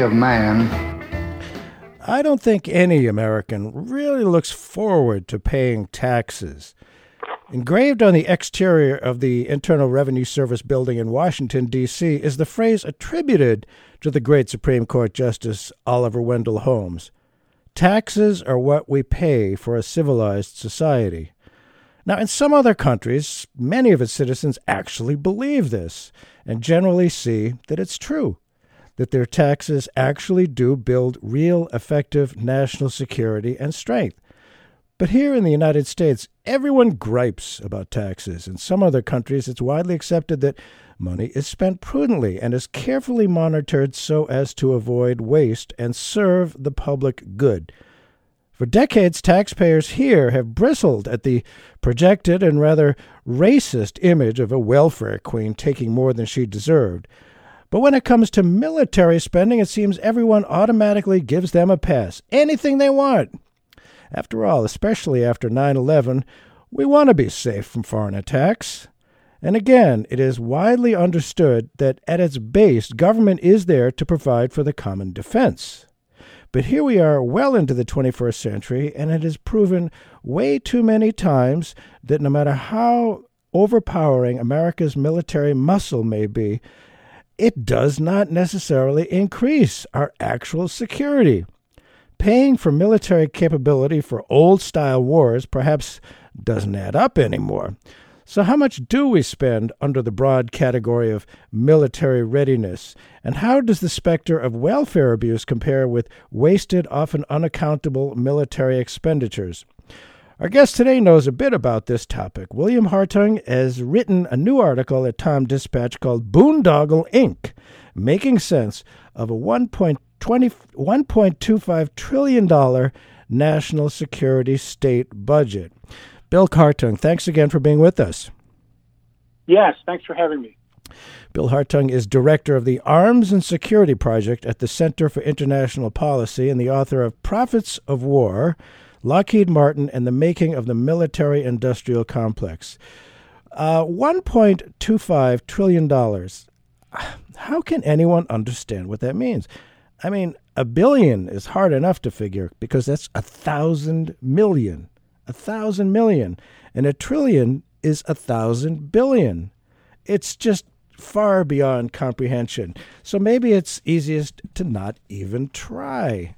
of man. I don't think any American really looks forward to paying taxes. Engraved on the exterior of the Internal Revenue Service building in Washington, D.C., is the phrase attributed to the great Supreme Court Justice Oliver Wendell Holmes Taxes are what we pay for a civilized society. Now, in some other countries, many of its citizens actually believe this and generally see that it's true that their taxes actually do build real effective national security and strength. But here in the United States, everyone gripes about taxes. In some other countries, it's widely accepted that money is spent prudently and is carefully monitored so as to avoid waste and serve the public good. For decades, taxpayers here have bristled at the projected and rather racist image of a welfare queen taking more than she deserved. But when it comes to military spending, it seems everyone automatically gives them a pass. Anything they want. After all, especially after 9 11, we want to be safe from foreign attacks. And again, it is widely understood that at its base, government is there to provide for the common defense. But here we are well into the 21st century, and it has proven way too many times that no matter how overpowering America's military muscle may be, it does not necessarily increase our actual security. Paying for military capability for old style wars perhaps doesn't add up anymore. So, how much do we spend under the broad category of military readiness? And how does the specter of welfare abuse compare with wasted, often unaccountable military expenditures? Our guest today knows a bit about this topic. William Hartung has written a new article at Tom Dispatch called Boondoggle Inc., making sense of a $1.25 trillion national security state budget. Bill Hartung, thanks again for being with us. Yes, thanks for having me. Bill Hartung is director of the Arms and Security Project at the Center for International Policy and the author of Profits of War Lockheed Martin, and the making of the military industrial complex. Uh, $1.25 trillion. How can anyone understand what that means? I mean, a billion is hard enough to figure because that's a thousand million. A thousand million. And a trillion is a thousand billion. It's just far beyond comprehension. So maybe it's easiest to not even try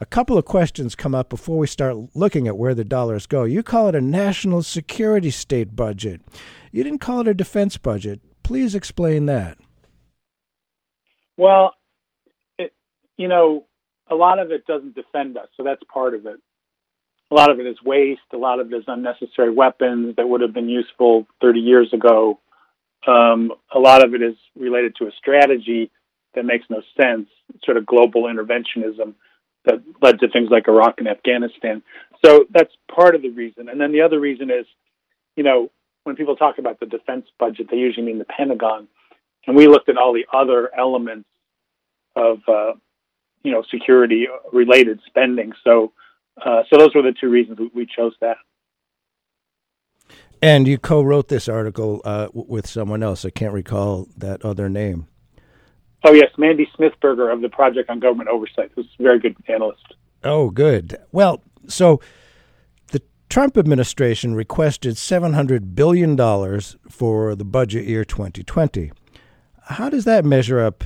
a couple of questions come up before we start looking at where the dollars go. You call it a national security state budget. You didn't call it a defense budget. Please explain that. Well, it, you know, a lot of it doesn't defend us, so that's part of it. A lot of it is waste. A lot of it is unnecessary weapons that would have been useful 30 years ago. Um, a lot of it is related to a strategy that makes no sense, sort of global interventionism that led to things like Iraq and Afghanistan. So that's part of the reason. And then the other reason is, you know, when people talk about the defense budget, they usually mean the Pentagon. And we looked at all the other elements of, uh, you know, security related spending. So, uh, so those were the two reasons we chose that. And you co-wrote this article uh, with someone else. I can't recall that other name. Oh yes, Mandy Smithberger of the Project on Government Oversight, who's a very good analyst. Oh, good. Well, so the Trump administration requested seven hundred billion dollars for the budget year 2020. How does that measure up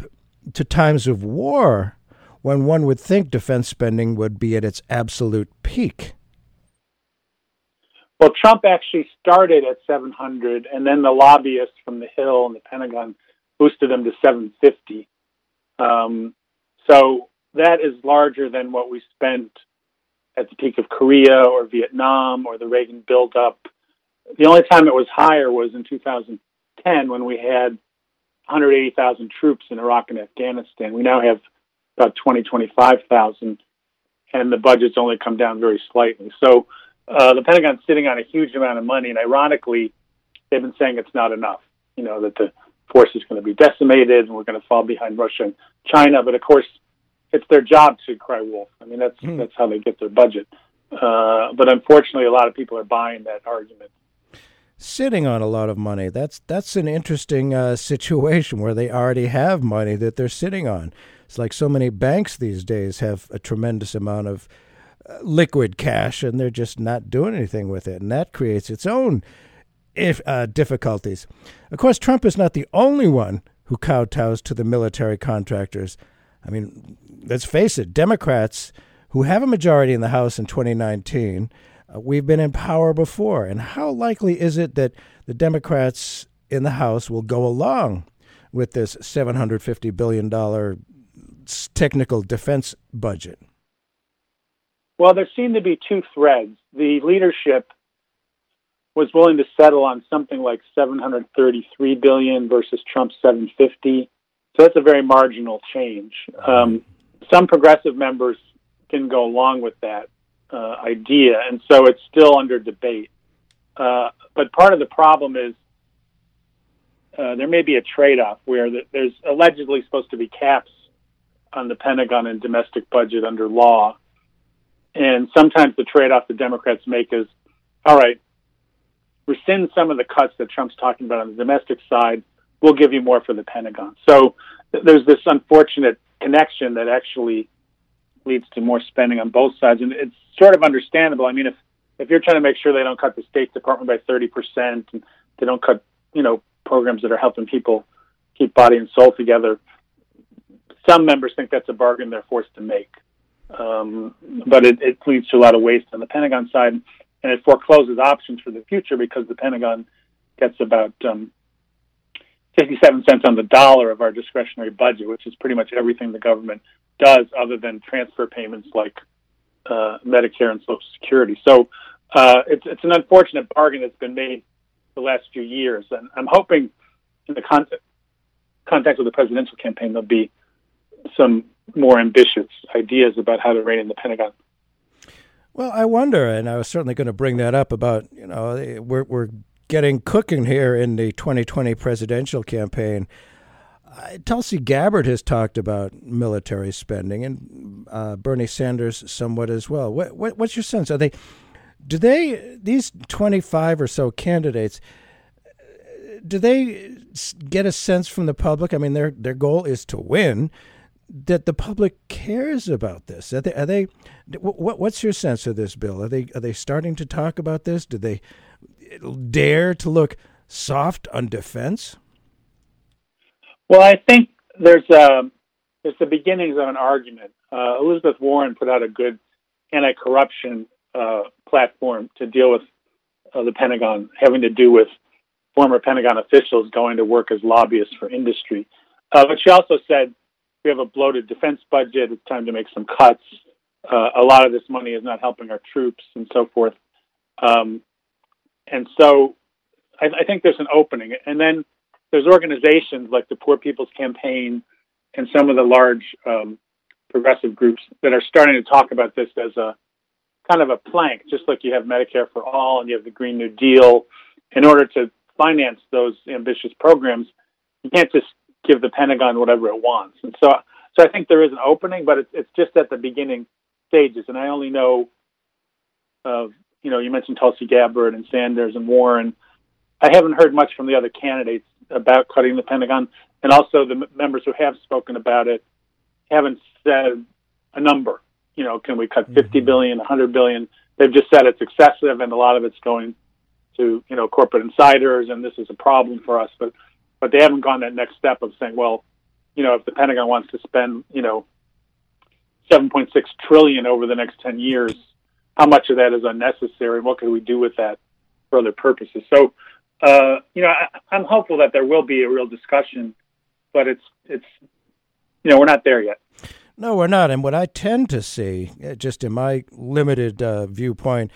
to times of war, when one would think defense spending would be at its absolute peak? Well, Trump actually started at 700, and then the lobbyists from the Hill and the Pentagon boosted them to 750. Um, so that is larger than what we spent at the peak of Korea or Vietnam or the Reagan buildup. The only time it was higher was in 2010 when we had 180,000 troops in Iraq and Afghanistan. We now have about 20, 25,000, and the budget's only come down very slightly. So uh, the Pentagon's sitting on a huge amount of money, and ironically, they've been saying it's not enough. You know that the force is going to be decimated, and we're going to fall behind Russia and China. But of course, it's their job to cry wolf. I mean, that's mm. that's how they get their budget. Uh, but unfortunately, a lot of people are buying that argument. Sitting on a lot of money. That's that's an interesting uh, situation where they already have money that they're sitting on. It's like so many banks these days have a tremendous amount of uh, liquid cash, and they're just not doing anything with it, and that creates its own if, uh, difficulties. Of course, Trump is not the only one who kowtows to the military contractors. I mean, let's face it, Democrats who have a majority in the House in 2019, uh, we've been in power before. And how likely is it that the Democrats in the House will go along with this $750 billion technical defense budget? Well, there seem to be two threads. The leadership was willing to settle on something like 733 billion versus Trump's 750. So that's a very marginal change. Um, some progressive members can go along with that uh, idea, and so it's still under debate. Uh, but part of the problem is uh, there may be a trade-off where there's allegedly supposed to be caps on the Pentagon and domestic budget under law, and sometimes the trade-off the Democrats make is, all right, rescind some of the cuts that Trump's talking about on the domestic side. We'll give you more for the Pentagon. So th- there's this unfortunate connection that actually leads to more spending on both sides, and it's sort of understandable. I mean, if if you're trying to make sure they don't cut the State Department by 30 percent, and they don't cut, you know, programs that are helping people keep body and soul together, some members think that's a bargain they're forced to make. Um, but it, it leads to a lot of waste on the Pentagon side and it forecloses options for the future because the Pentagon gets about um, 57 cents on the dollar of our discretionary budget, which is pretty much everything the government does other than transfer payments like uh, Medicare and Social Security. So uh, it's, it's an unfortunate bargain that's been made the last few years. And I'm hoping in the context, context of the presidential campaign, there'll be some more ambitious ideas about how to rein in the Pentagon. Well, I wonder, and I was certainly going to bring that up about you know we're we're getting cooking here in the 2020 presidential campaign. Uh, Tulsi Gabbard has talked about military spending, and uh, Bernie Sanders somewhat as well. What, what, what's your sense? Are they do they these 25 or so candidates? Do they get a sense from the public? I mean, their their goal is to win that the public cares about this. Are they, are they what, what's your sense of this, Bill? Are they are they starting to talk about this? Do they dare to look soft on defense? Well, I think there's a, um, there's the beginnings of an argument. Uh, Elizabeth Warren put out a good anti-corruption uh, platform to deal with uh, the Pentagon, having to do with former Pentagon officials going to work as lobbyists for industry. Uh, but she also said we have a bloated defense budget. It's time to make some cuts. Uh, a lot of this money is not helping our troops and so forth. Um, and so I, I, think there's an opening. And then there's organizations like the Poor People's Campaign and some of the large um, progressive groups that are starting to talk about this as a kind of a plank, just like you have Medicare for All and you have the Green New Deal. In order to finance those ambitious programs, you can't just give the Pentagon whatever it wants. And so, so I think there is an opening, but it's, it's just at the beginning stages. And I only know of, you know, you mentioned Tulsi Gabbard and Sanders and Warren. I haven't heard much from the other candidates about cutting the Pentagon. And also the members who have spoken about it haven't said a number. You know, can we cut 50 mm-hmm. billion, 100 billion? They've just said it's excessive and a lot of it's going to, you know, corporate insiders and this is a problem for us. But but they haven't gone that next step of saying, well, you know, if the Pentagon wants to spend, you know, 7.6 trillion over the next 10 years, how much of that is unnecessary, what can we do with that for other purposes? So, uh, you know, I, I'm hopeful that there will be a real discussion, but it's it's you know we're not there yet. No, we're not. And what I tend to see, uh, just in my limited uh, viewpoint,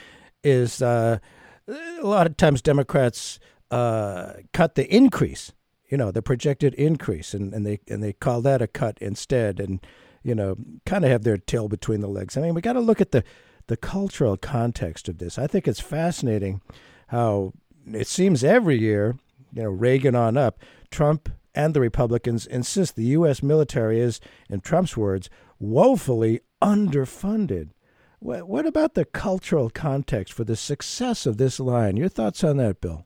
is uh, a lot of times Democrats uh, cut the increase, you know, the projected increase, and, and they and they call that a cut instead, and you know, kind of have their tail between the legs. I mean, we got to look at the the cultural context of this. I think it's fascinating how it seems every year, you know, Reagan on up, Trump and the Republicans insist the U.S. military is, in Trump's words, woefully underfunded. What, what about the cultural context for the success of this line? Your thoughts on that, Bill?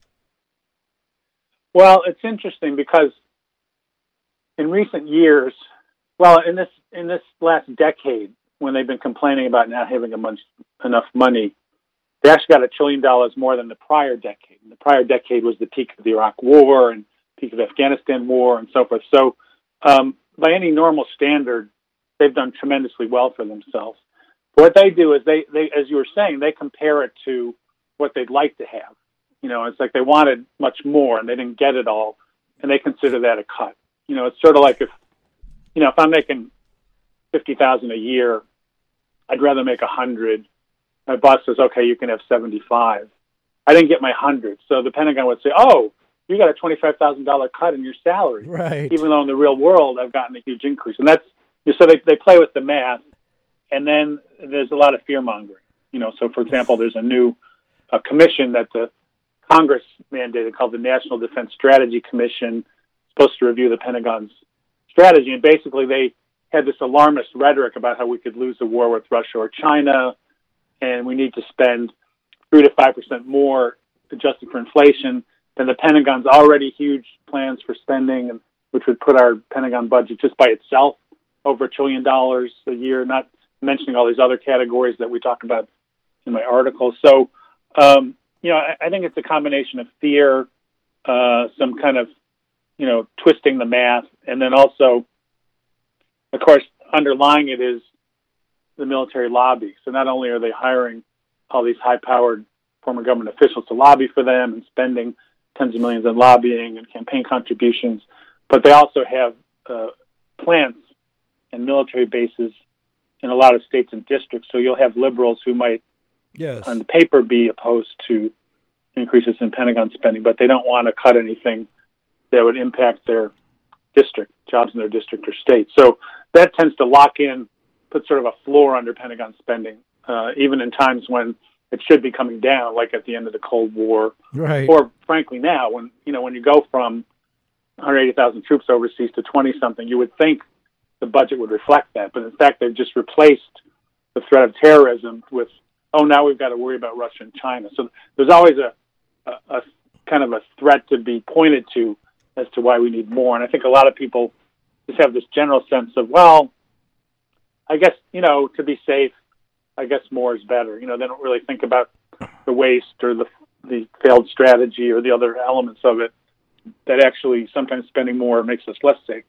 Well, it's interesting because in recent years, well, in this in this last decade, when they've been complaining about not having enough money, they actually got a trillion dollars more than the prior decade. And the prior decade was the peak of the Iraq War and peak of the Afghanistan War and so forth. So, um, by any normal standard, they've done tremendously well for themselves. What they do is they, they, as you were saying, they compare it to what they'd like to have. You know, it's like they wanted much more and they didn't get it all, and they consider that a cut. You know, it's sort of like if, you know, if I'm making fifty thousand a year, I'd rather make a hundred. My boss says, okay, you can have seventy-five. I didn't get my hundred, so the Pentagon would say, oh, you got a twenty-five thousand dollar cut in your salary, right? Even though in the real world I've gotten a huge increase, and that's so they they play with the math, and then there's a lot of fear mongering. You know, so for example, there's a new uh, commission that the Congress mandated called the National Defense Strategy Commission, supposed to review the Pentagon's strategy, and basically they had this alarmist rhetoric about how we could lose the war with Russia or China, and we need to spend three to five percent more adjusted for inflation. Then the Pentagon's already huge plans for spending, and which would put our Pentagon budget just by itself over a trillion dollars a year, not mentioning all these other categories that we talk about in my article. So, um, you know, I, I, think it's a combination of fear, uh, some kind of, you know, twisting the math, and then also, of course, underlying it is the military lobby. So not only are they hiring all these high-powered former government officials to lobby for them and spending tens of millions in lobbying and campaign contributions, but they also have uh, plants and military bases in a lot of states and districts. So you'll have liberals who might, yes. on the paper, be opposed to increases in Pentagon spending, but they don't want to cut anything that would impact their district, jobs in their district or state. So that tends to lock in, put sort of a floor under Pentagon spending, uh, even in times when it should be coming down, like at the end of the Cold War, right? Or frankly, now when you know when you go from 180,000 troops overseas to 20 something, you would think the budget would reflect that. But in fact, they've just replaced the threat of terrorism with, oh, now we've got to worry about Russia and China. So there's always a, a, a kind of a threat to be pointed to as to why we need more. And I think a lot of people just have this general sense of, well, I guess, you know, to be safe, I guess more is better. You know, they don't really think about the waste or the the failed strategy or the other elements of it that actually sometimes spending more makes us less safe.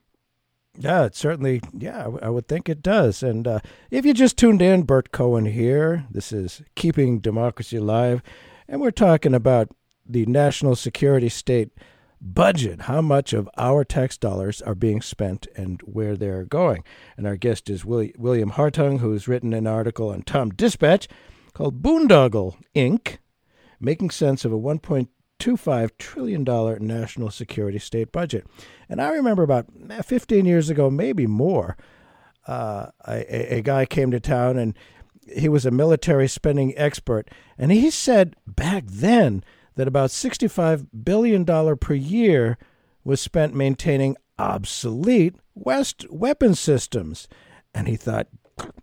Yeah, it certainly, yeah, I would think it does. And uh, if you just tuned in, Burt Cohen here. This is Keeping Democracy Alive, and we're talking about the national security state budget, how much of our tax dollars are being spent and where they're going. And our guest is William Hartung, who's written an article on Tom Dispatch called Boondoggle Inc., Making Sense of a 1.2 $2.5 trillion national security state budget. And I remember about eh, 15 years ago, maybe more, uh, a, a guy came to town and he was a military spending expert. And he said back then that about $65 billion per year was spent maintaining obsolete West weapon systems. And he thought,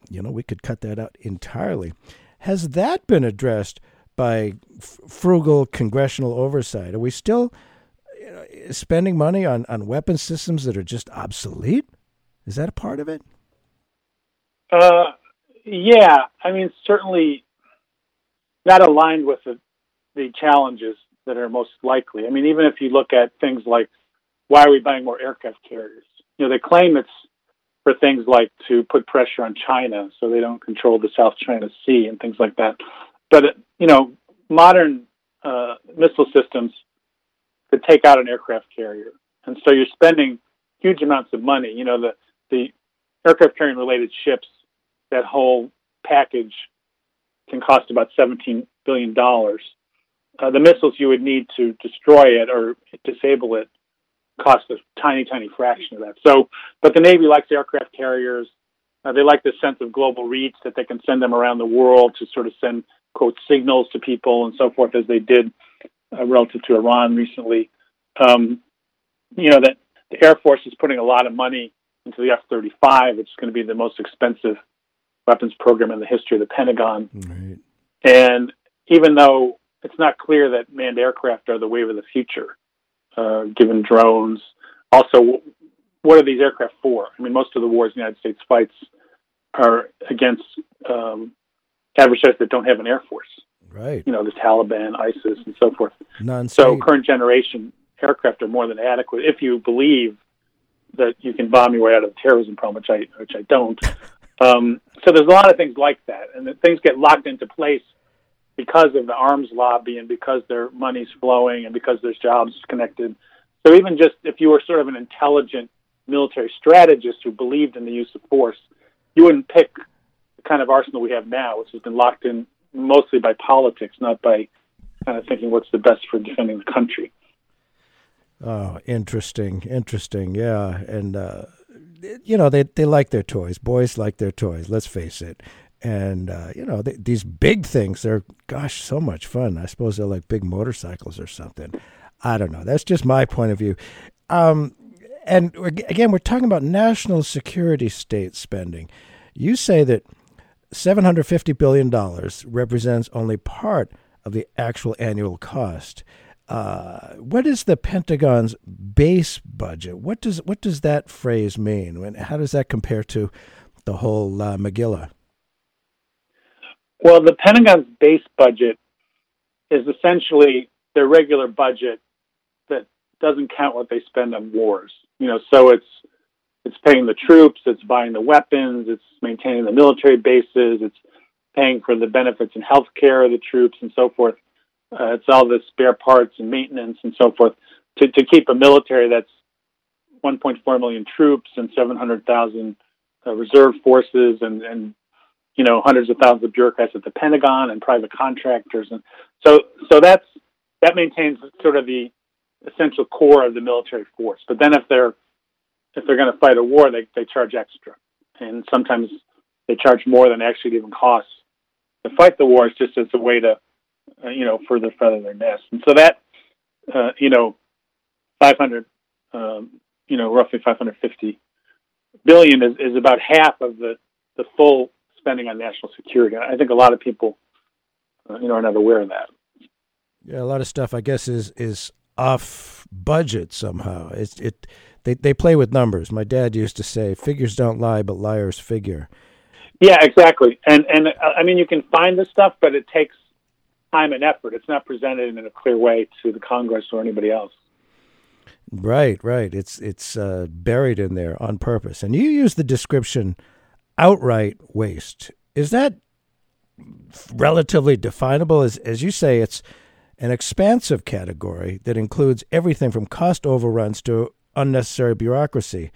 you know, we could cut that out entirely. Has that been addressed by f- frugal congressional oversight? Are we still you know, spending money on, on weapon systems that are just obsolete? Is that a part of it? Uh, yeah. I mean, certainly not aligned with the, the challenges that are most likely. I mean, even if you look at things like why are we buying more aircraft carriers? You know, they claim it's for things like to put pressure on China so they don't control the South China Sea and things like that. But you know, modern uh, missile systems could take out an aircraft carrier, and so you're spending huge amounts of money. You know, the the aircraft carrying related ships, that whole package can cost about $17 billion. Uh, the missiles you would need to destroy it or disable it cost a tiny, tiny fraction of that. So, but the Navy likes aircraft carriers. Uh, they like the sense of global reach that they can send them around the world to sort of send quote signals to people and so forth, as they did uh, relative to Iran recently. Um, you know that the Air Force is putting a lot of money into the F-35, which is going to be the most expensive weapons program in the history of the Pentagon. Right. And even though it's not clear that manned aircraft are the wave of the future, uh, given drones, also, what are these aircraft for? I mean, most of the wars the United States fights are against um, adversaries that don't have an air force. Right. You know, the Taliban, ISIS, and so forth. Non-state. So, current generation aircraft are more than adequate if you believe that you can bomb your way out of the terrorism problem, which I which I don't. Um, so there's a lot of things like that, and that things get locked into place because of the arms lobby and because their money's flowing and because there's jobs connected. So even just if you were sort of an intelligent military strategist who believed in the use of force, you wouldn't pick the kind of arsenal we have now, which has been locked in mostly by politics, not by kind of thinking what's the best for defending the country. Oh, interesting, interesting. Yeah, and uh, you know they they like their toys. Boys like their toys. Let's face it. And uh, you know they, these big things. They're gosh, so much fun. I suppose they're like big motorcycles or something. I don't know. That's just my point of view. Um, and again, we're talking about national security state spending. You say that seven hundred fifty billion dollars represents only part of the actual annual cost. Uh, what is the Pentagon's base budget? What does what does that phrase mean? How does that compare to the whole uh, Megillah? Well, the Pentagon's base budget is essentially their regular budget that doesn't count what they spend on wars. You know, so it's it's paying the troops, it's buying the weapons, it's maintaining the military bases, it's paying for the benefits and health care of the troops and so forth. Uh, it's all the spare parts and maintenance and so forth to, to keep a military that's 1.4 million troops and 700,000 uh, reserve forces and, and you know hundreds of thousands of bureaucrats at the Pentagon and private contractors and so so that's that maintains sort of the essential core of the military force. But then if they're if they're going to fight a war, they they charge extra, and sometimes they charge more than actually even costs to fight the wars, just as a way to uh, you know, further feather their nest. And so that, uh, you know, 500, um, you know, roughly 550 billion is, is about half of the, the full spending on national security. I think a lot of people, uh, you know, are not aware of that. Yeah, a lot of stuff, I guess, is is off budget somehow. It's it they they play with numbers. My dad used to say, "Figures don't lie, but liars figure." Yeah, exactly. And and uh, I mean, you can find this stuff, but it takes time and effort. It's not presented in a clear way to the Congress or anybody else. Right, right. It's it's uh, buried in there on purpose. And you use the description outright waste. Is that relatively definable? As as you say, it's an expansive category that includes everything from cost overruns to unnecessary bureaucracy.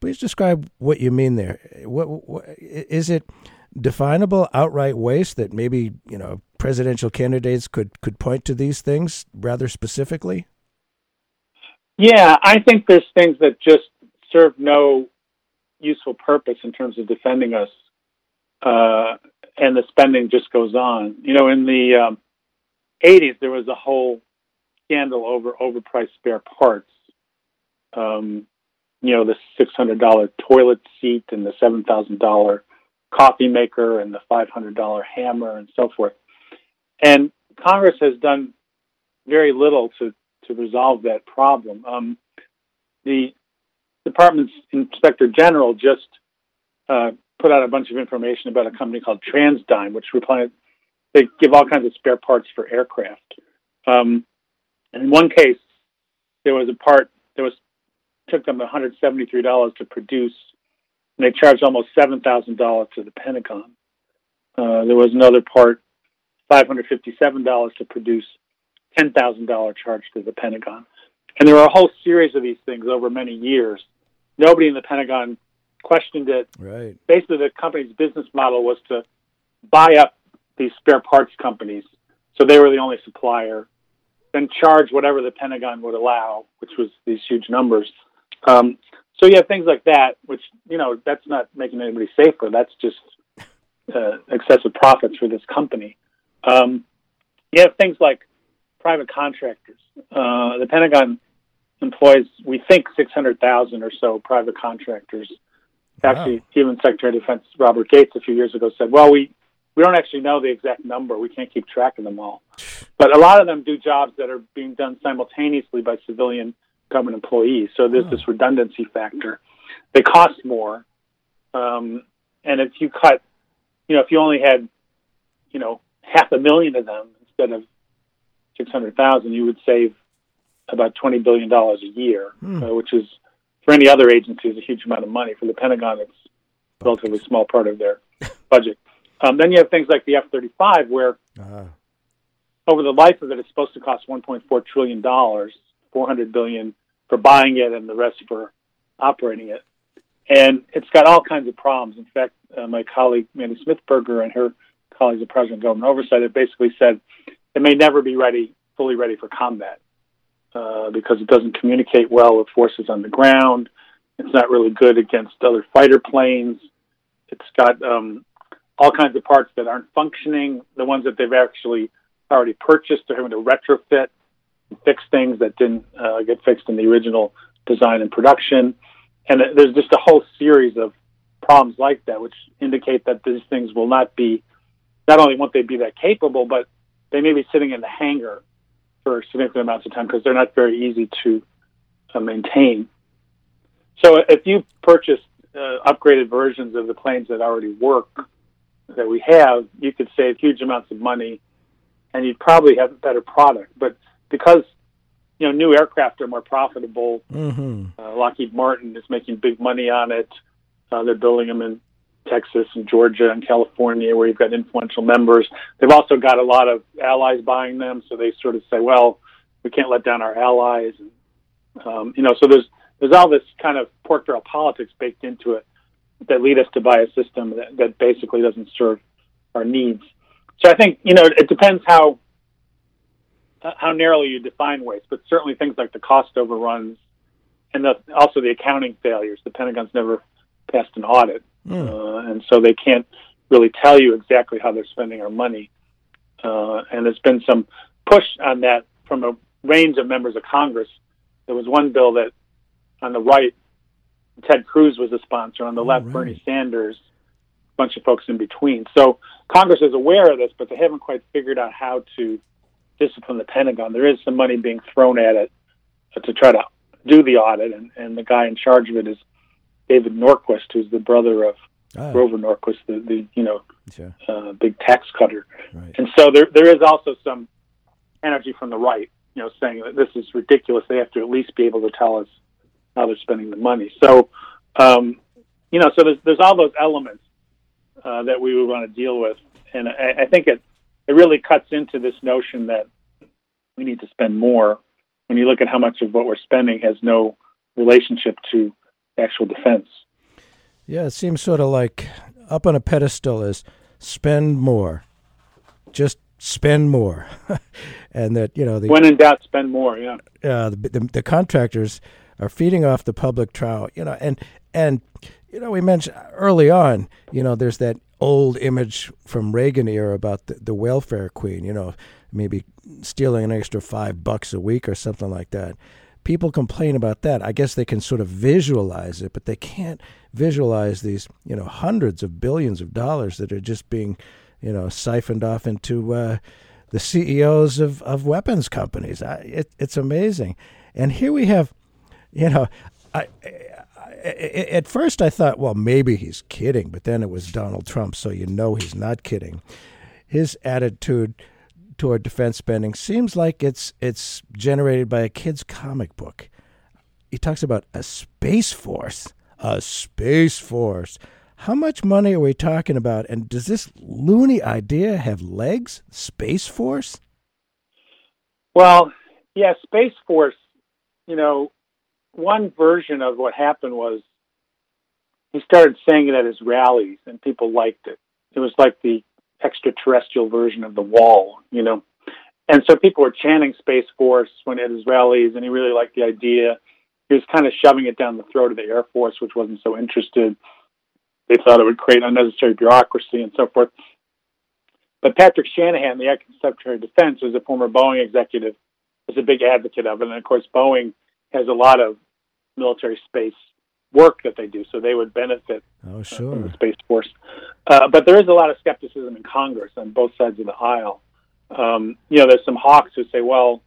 Please describe what you mean there. What, what is it? definable outright waste that maybe you know presidential candidates could could point to these things rather specifically? Yeah, I think there's things that just serve no useful purpose in terms of defending us, uh, and the spending just goes on. You know, in the um, 80s, there was a whole scandal over overpriced spare parts. Um, you know, the $600 toilet seat and the $7,000 coffee maker and the $500 hammer and so forth. And Congress has done very little to, to resolve that problem. Um, the department's inspector general just uh, put out a bunch of information about a company called TransDigm, which they give all kinds of spare parts for aircraft. Um, in one case, there was a part that was took them $173 to produce and they charged almost seven thousand dollars to the Pentagon. Uh, there was another part, five hundred fifty-seven dollars to produce, ten thousand dollar charge to the Pentagon, and there were a whole series of these things over many years. Nobody in the Pentagon questioned it. Right. Basically, the company's business model was to buy up these spare parts companies, so they were the only supplier, then charge whatever the Pentagon would allow, which was these huge numbers. Um, so you have things like that, which you know that's not making anybody safer. That's just uh, excessive profits for this company. Um, you have things like private contractors. Uh, the Pentagon employs, we think, 600,000 or so private contractors. Actually, wow. even Secretary of Defense Robert Gates a few years ago said, well, we, we don't actually know the exact number. We can't keep track of them all. But a lot of them do jobs that are being done simultaneously by civilian government employees. So there's oh. this redundancy factor. They cost more. Um, and if you cut, you know, if you only had, you know, half a million of them instead of 600,000, you would save about $20 billion a year, hmm. uh, which is, for any other agency, is a huge amount of money. For the Pentagon, it's a relatively small part of their budget. Um, then you have things like the F 35, where uh-huh. over the life of it, it's supposed to cost $1.4 trillion, $400 billion for buying it, and the rest for operating it. And it's got all kinds of problems. In fact, uh, my colleague Mandy Smithberger and her colleagues at Project on Government Oversight have basically said it may never be ready, fully ready for combat. Uh, because it doesn't communicate well with forces on the ground. It's not really good against other fighter planes. It's got um, all kinds of parts that aren't functioning. The ones that they've actually already purchased, they're having to retrofit fix things that didn't uh, get fixed in the original design and production. And there's just a whole series of problems like that, which indicate that these things will not be, not only won't they be that capable, but they may be sitting in the hangar for significant amounts of time because they're not very easy to uh, maintain. So if you purchase uh, upgraded versions of the planes that already work that we have, you could save huge amounts of money, and you'd probably have a better product. But because you know new aircraft are more profitable, mm-hmm. uh, Lockheed Martin is making big money on it. Uh, they're building them in Texas and Georgia and California, where you've got influential members. They've also got a lot of allies buying them, so they sort of say, "Well, we can't let down our allies." And, um, you know, so there's there's all this kind of pork barrel politics baked into it that lead us to buy a system that, that basically doesn't serve our needs. So I think you know it depends how how narrowly you define waste, but certainly things like the cost overruns and the, also the accounting failures. The Pentagon's never passed an audit Mm. Uh, and so they can't really tell you exactly how they're spending our money. Uh, and there's been some push on that from a range of members of Congress. There was one bill that on the right, Ted Cruz was a sponsor. On the oh, left, right. Bernie Sanders, a bunch of folks in between. So Congress is aware of this, but they haven't quite figured out how to discipline the Pentagon. There is some money being thrown at it to try to do the audit, and, and the guy in charge of it is David Norquist, who's the brother of oh. Grover Norquist, the, the you know sure. uh, big tax cutter. Right. And so there there is also some energy from the right, you know, saying that this is ridiculous. They have to at least be able to tell us how they're spending the money. So, um, you know, so there's there's all those elements uh, that we would want to deal with, and I, I think it it really cuts into this notion that we need to spend more. When you look at how much of what we're spending has no relationship to actual defense. Yeah, it seems sort of like up on a pedestal is spend more, just spend more, and that you know the when in doubt, spend more. Yeah, uh, the, the, the contractors are feeding off the public trial. You know, and and you know we mentioned early on. You know, there's that old image from Reagan era about the, the welfare queen. You know, maybe stealing an extra five bucks a week or something like that people complain about that. I guess they can sort of visualize it, but they can't visualize these, you know, hundreds of billions of dollars that are just being, you know, siphoned off into uh, the CEOs of, of weapons companies. I, it, it's amazing. And here we have, you know, I, I, at first I thought, well, maybe he's kidding, but then it was Donald Trump, so you know he's not kidding. His attitude toward defense spending seems like it's it's generated by a kid's comic book. He talks about a space force, a space force. How much money are we talking about? And does this loony idea have legs? Space Force? Well, yeah, Space Force. You know, one version of what happened was he started saying it at his rallies, and people liked it. It was like the extraterrestrial version of the wall, you know. And so people were chanting Space Force when at his rallies, and he really liked the idea. He was kind of shoving it down the throat of the Air Force, which wasn't so interested. They thought it would create unnecessary bureaucracy and so forth. But Patrick Shanahan, the acting Secretary of Defense, was a former Boeing executive, was a big advocate of it. And of course, Boeing has a lot of military space work that they do, so they would benefit oh, sure. from the Space Force. Uh, but there is a lot of skepticism in Congress on both sides of the aisle. Um, you know, there's some hawks who say, well,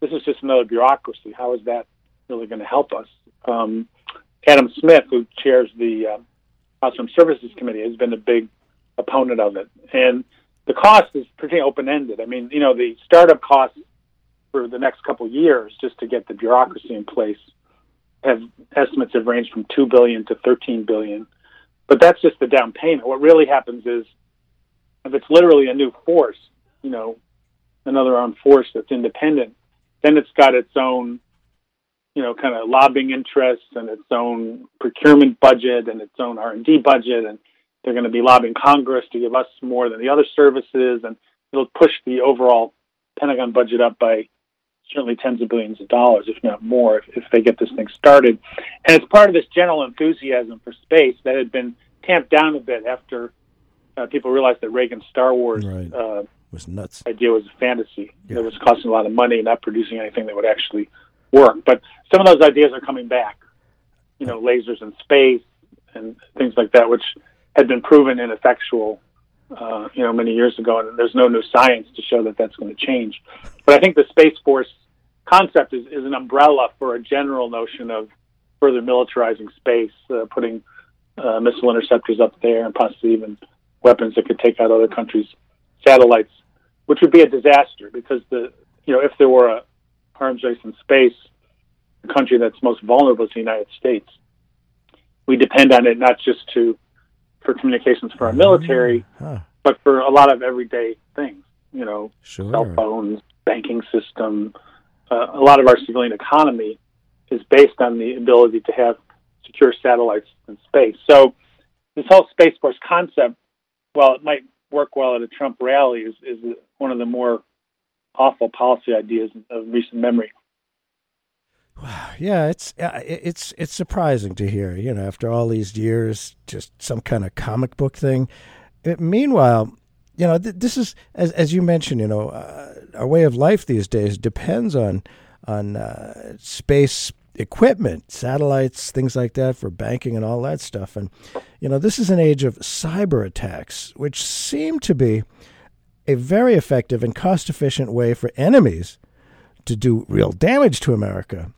this is just another bureaucracy. How is that really going to help us? Um, Adam Smith, who chairs the uh, House Armed Services Committee, has been a big opponent of it. And the cost is pretty open ended. I mean, you know, the startup costs for the next couple of years just to get the bureaucracy in place have estimates have ranged from two billion to thirteen billion. But that's just the down payment. What really happens is if it's literally a new force, you know, another armed force that's independent, then it's got its own, you know, kind of lobbying interests and its own procurement budget and its own R and D budget, and they're going to be lobbying Congress to give us more than the other services, and it'll push the overall Pentagon budget up by certainly tens of billions of dollars, if not more, if, if they get this thing started. And it's part of this general enthusiasm for space that had been tamped down a bit after uh, people realized that Reagan's Star Wars right. uh, was nuts. idea was a fantasy. Yeah. It was costing a lot of money and not producing anything that would actually work. But some of those ideas are coming back. You know, lasers in space and things like that, which had been proven ineffectual uh, you know, many years ago, and there's no new science to show that that's going to change. But I think the Space Force concept is, is an umbrella for a general notion of further militarizing space, uh, putting uh, missile interceptors up there, and possibly even weapons that could take out other countries' satellites, which would be a disaster because the you know if there were a arms race in space, the country that's most vulnerable is the United States. We depend on it not just to for communications for our military, huh. but for a lot of everyday things. You know, sure. cell phones, banking system. Uh, a lot of our civilian economy is based on the ability to have secure satellites in space. So this whole space force concept, while it might work well at a Trump rally, is, is one of the more awful policy ideas of recent memory. Yeah, it's it's it's surprising to hear. You know, after all these years, just some kind of comic book thing. It, meanwhile, you know, th- this is as as you mentioned. You know, uh, our way of life these days depends on on uh, space equipment, satellites, things like that for banking and all that stuff. And you know, this is an age of cyber attacks, which seem to be a very effective and cost efficient way for enemies to do real damage to America.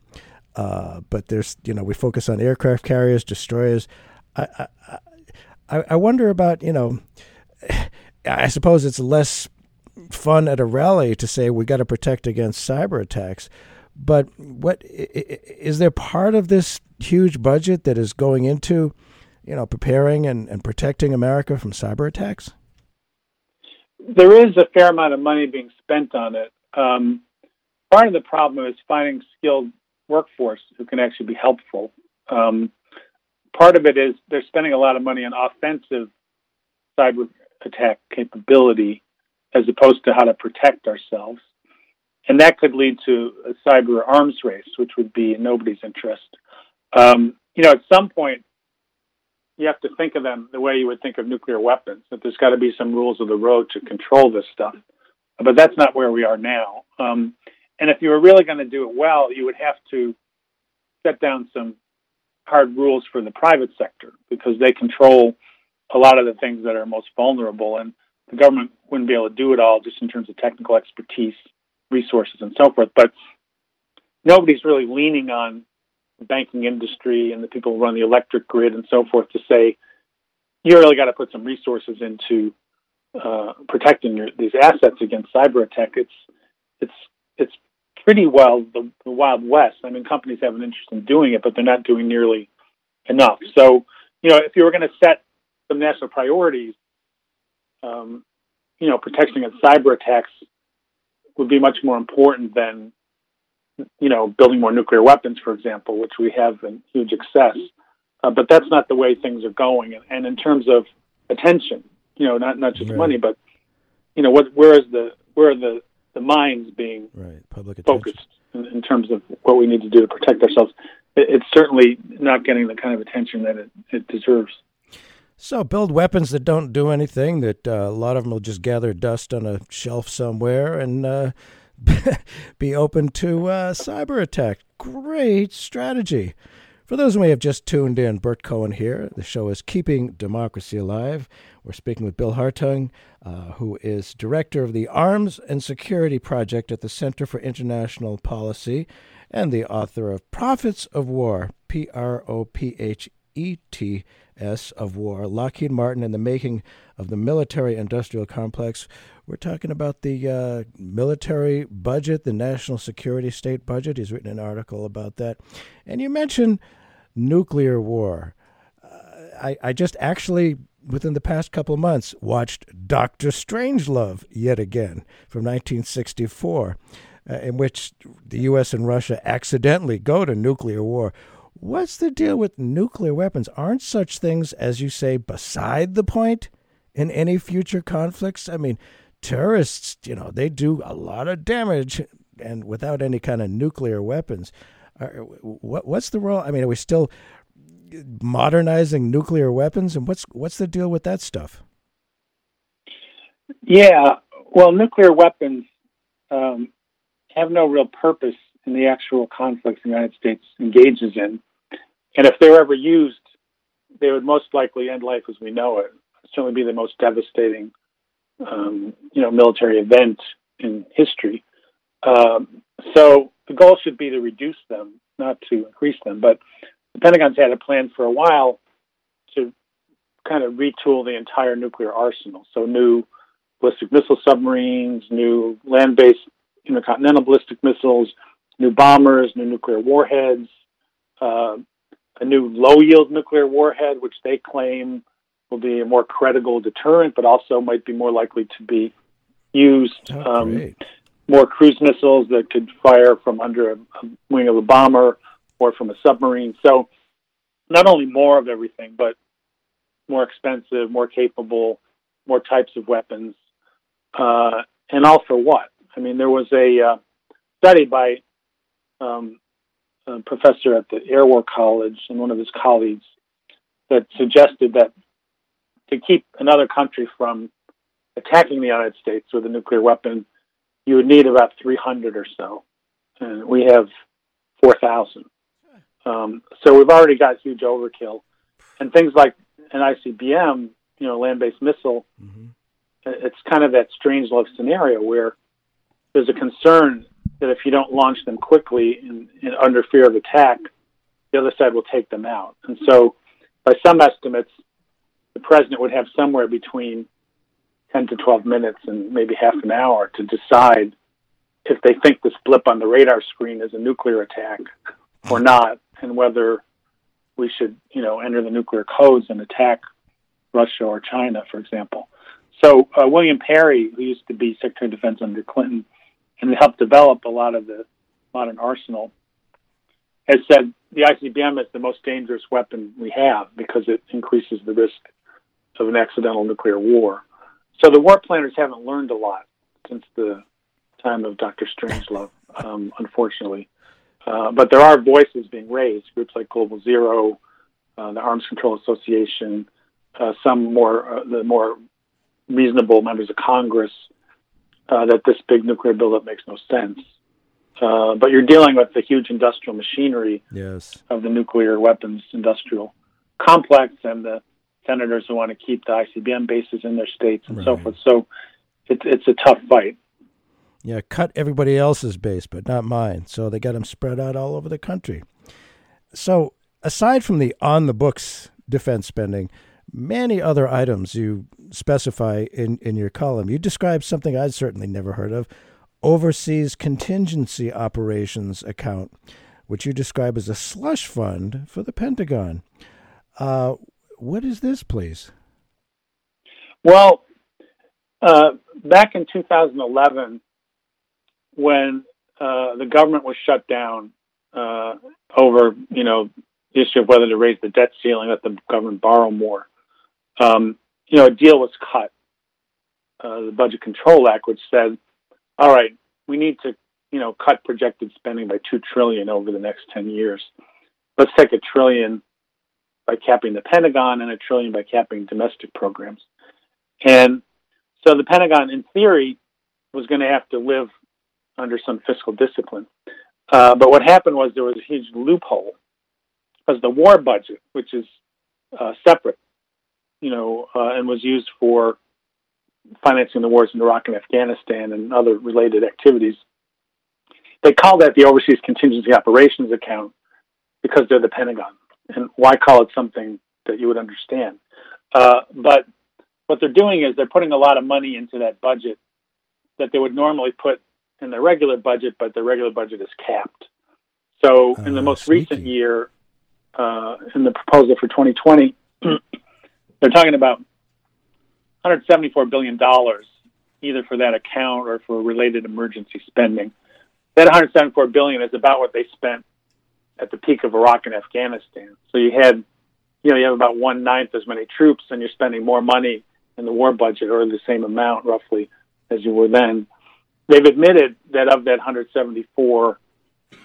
Uh, but there's, you know, we focus on aircraft carriers, destroyers. I, I, I wonder about, you know, I suppose it's less fun at a rally to say we got to protect against cyber attacks. But what is there part of this huge budget that is going into, you know, preparing and, and protecting America from cyber attacks? There is a fair amount of money being spent on it. Um, part of the problem is finding skilled workforce who can actually be helpful. Um, part of it is they're spending a lot of money on offensive cyber attack capability as opposed to how to protect ourselves. And that could lead to a cyber arms race, which would be in nobody's interest. Um, you know, at some point, you have to think of them the way you would think of nuclear weapons, that there's got to be some rules of the road to control this stuff. But that's not where we are now. Um, and if you were really going to do it well, you would have to set down some hard rules for the private sector because they control a lot of the things that are most vulnerable. And the government wouldn't be able to do it all just in terms of technical expertise, resources, and so forth. But nobody's really leaning on the banking industry and the people who run the electric grid and so forth to say, you really got to put some resources into uh, protecting your, these assets against cyber attack. It's it's it's pretty well the, the Wild West. I mean, companies have an interest in doing it, but they're not doing nearly enough. So, you know, if you were going to set some national priorities, um, you know, protection against cyber attacks would be much more important than, you know, building more nuclear weapons, for example, which we have in huge excess. Uh, but that's not the way things are going. And, and in terms of attention, you know, not not just Right. money, but you know, what where is the where are the the minds being Right. Public attention. focused in, in terms of what we need to do to protect ourselves? It, it's certainly not getting the kind of attention that it, it deserves. So build weapons that don't do anything. That uh, a lot of them will just gather dust on a shelf somewhere and uh, be open to uh, cyber attack. Great strategy. For those who may have just tuned in, Burt Cohen here. The show is Keeping Democracy Alive. We're speaking with Bill Hartung, uh, who is director of the Arms and Security Project at the Center for International Policy and the author of Prophets of War, P R O P H E T S of War, Lockheed Martin and the Making of the Military Industrial Complex. We're talking about the uh, military budget, the national security state budget. He's written an article about that. And you mentioned nuclear war. Uh, I, I just actually, within the past couple of months, watched Doctor Strangelove yet again from 1964, uh, in which the U.S. and Russia accidentally go to nuclear war. What's the deal with nuclear weapons? Aren't such things, as you say, beside the point in any future conflicts? I mean, terrorists, you know, they do a lot of damage and without any kind of nuclear weapons. What's the role? I mean, are we still modernizing nuclear weapons? And what's what's the deal with that stuff? Yeah, well, nuclear weapons um, have no real purpose in the actual conflicts the United States engages in. And if they're ever used, they would most likely end life as we know it. Certainly be the most devastating, um, you know, military event in history. Um, so the goal should be to reduce them, not to increase them. But the Pentagon's had a plan for a while to kind of retool the entire nuclear arsenal. So new ballistic missile submarines, new land-based intercontinental ballistic missiles, new bombers, new nuclear warheads, uh, a new low-yield nuclear warhead, which they claim will be a more credible deterrent, but also might be more likely to be used. Oh, um, more cruise missiles that could fire from under a, a wing of a bomber or from a submarine. So, not only more of everything, but more expensive, more capable, more types of weapons, uh, and all for what? I mean, there was a uh, study by um, a professor at the Air War College and one of his colleagues that suggested that to keep another country from attacking the United States with a nuclear weapon, you would need about 300 or so, and we have 4,000. Um, so we've already got huge overkill, and things like an ICBM, you know, land-based missile. Mhm. It's kind of that Strangelove scenario where there's a concern that if you don't launch them quickly and, and under fear of attack, the other side will take them out. And so, by some estimates, the president would have somewhere between 10 to 12 minutes and maybe half an hour to decide if they think this blip on the radar screen is a nuclear attack or not, and whether we should, you know, enter the nuclear codes and attack Russia or China, for example. So uh, William Perry, who used to be Secretary of Defense under Clinton and helped develop a lot of the modern arsenal, has said the ICBM is the most dangerous weapon we have because it increases the risk of an accidental nuclear war. So the war planners haven't learned a lot since the time of Dr. Strangelove, um, unfortunately. Uh, but there are voices being raised, groups like Global Zero, uh, the Arms Control Association, uh, some more uh, the more reasonable members of Congress, uh, that this big nuclear buildup makes no sense. Uh, but you're dealing with the huge industrial machinery Yes. of the nuclear weapons industrial complex and the senators who want to keep the ICBM bases in their states and so forth. So it's it's a tough fight. Yeah, cut everybody else's base, but not mine. So they got them spread out all over the country. So aside from the on the books defense spending, many other items you specify in, in your column. You describe something I'd certainly never heard of overseas contingency operations account, which you describe as a slush fund for the Pentagon. Uh, what is this, please? Well, uh, back in 2011, when uh, the government was shut down uh, over, you know, the issue of whether to raise the debt ceiling, let the government borrow more. Um, you know, a deal was cut, uh, the Budget Control Act, which said, all right, we need to, you know, cut projected spending by two trillion over the next ten years. Let's take a trillion by capping the Pentagon and a trillion by capping domestic programs. And so the Pentagon, in theory, was going to have to live under some fiscal discipline. Uh, but what happened was there was a huge loophole because the war budget, which is uh, separate, you know, uh, and was used for financing the wars in Iraq and Afghanistan and other related activities. They call that the Overseas Contingency Operations Account because they're the Pentagon. And why call it something that you would understand? Uh, but what they're doing is they're putting a lot of money into that budget that they would normally put in the regular budget, but the regular budget is capped. So in the ah, most sneaky. recent year, uh, in the proposal for 2020, they're talking about 174 billion dollars, either for that account or for related emergency spending. That 174 billion is about what they spent at the peak of Iraq and Afghanistan. So you had, you know, you have about one ninth as many troops, and you're spending more money in the war budget, or the same amount roughly as you were then. They've admitted that of that 174,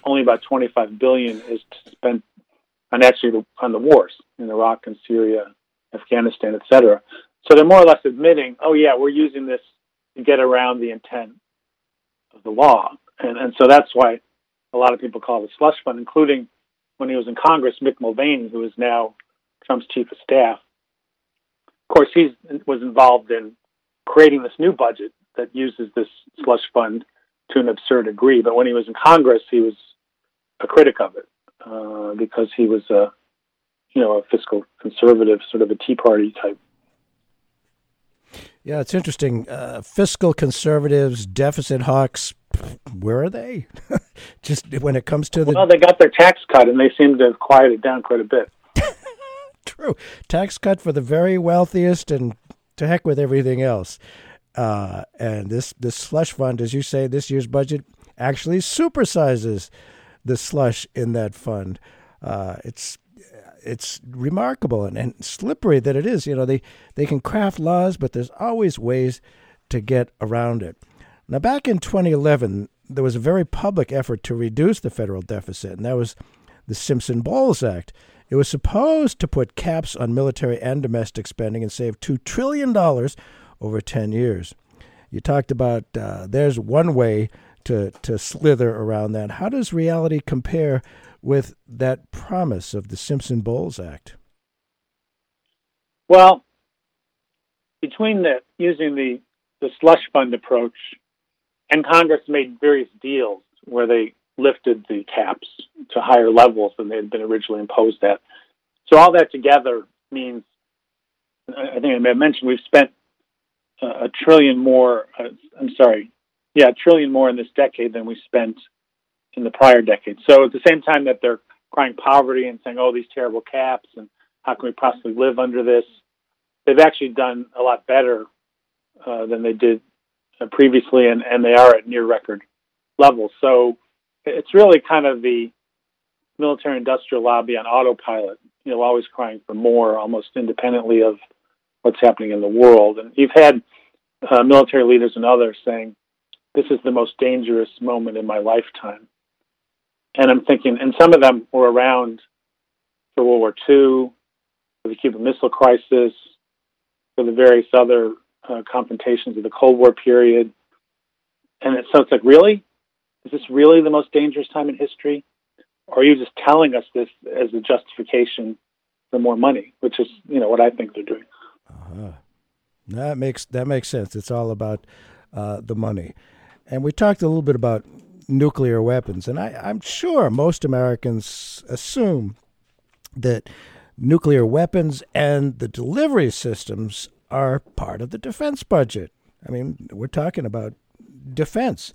only about 25 billion is spent on actually the, on the wars in Iraq and Syria, Afghanistan, etc. So they're more or less admitting, oh yeah, we're using this to get around the intent of the law, and and so that's why a lot of people call it a slush fund, including when he was in Congress, Mick Mulvaney, who is now Trump's chief of staff. Of course, he was involved in creating this new budget that uses this slush fund to an absurd degree. But when he was in Congress, he was a critic of it uh, because he was a, you know, a fiscal conservative, sort of a Tea Party type. Yeah, it's interesting. Uh, fiscal conservatives, deficit hawks, where are they? Just when it comes to the. Well, they got their tax cut and they seem to have quieted down quite a bit. True. Tax cut for the very wealthiest and to heck with everything else. Uh, and this, this slush fund, as you say, this year's budget actually supersizes the slush in that fund. Uh, it's it's remarkable and, and slippery that it is. You know, they, they can craft laws, but there's always ways to get around it. Now, back in 2011, there was a very public effort to reduce the federal deficit, and that was the Simpson Bowles Act. It was supposed to put caps on military and domestic spending and save $2 trillion over 10 years. You talked about uh, there's one way to, to slither around that. How does reality compare with that promise of the Simpson Bowles Act? Well, between the using the, the slush fund approach and Congress made various deals where they lifted the caps to higher levels than they had been originally imposed at. So all that together means, I think I may have mentioned, we've spent a trillion more. Uh, I'm sorry, yeah, a trillion more in this decade than we spent in the prior decade. So at the same time that they're crying poverty and saying, "Oh, these terrible caps," and how can we possibly live under this? They've actually done a lot better uh, than they did uh, previously, and, and they are at near record levels. So it's really kind of the military industrial lobby on autopilot, you know, always crying for more, almost independently of what's happening in the world. And you've had uh, military leaders and others saying, this is the most dangerous moment in my lifetime. And I'm thinking, and some of them were around for World War II, for the Cuban Missile Crisis, for the various other uh, confrontations of the Cold War period. And it, so it's like, really? Is this really the most dangerous time in history? Or are you just telling us this as a justification for more money, which is, you know, what I think they're doing? Uh-huh. That makes that makes sense. It's all about uh, the money, and we talked a little bit about nuclear weapons, and I, I'm sure most Americans assume that nuclear weapons and the delivery systems are part of the defense budget. I mean, we're talking about defense.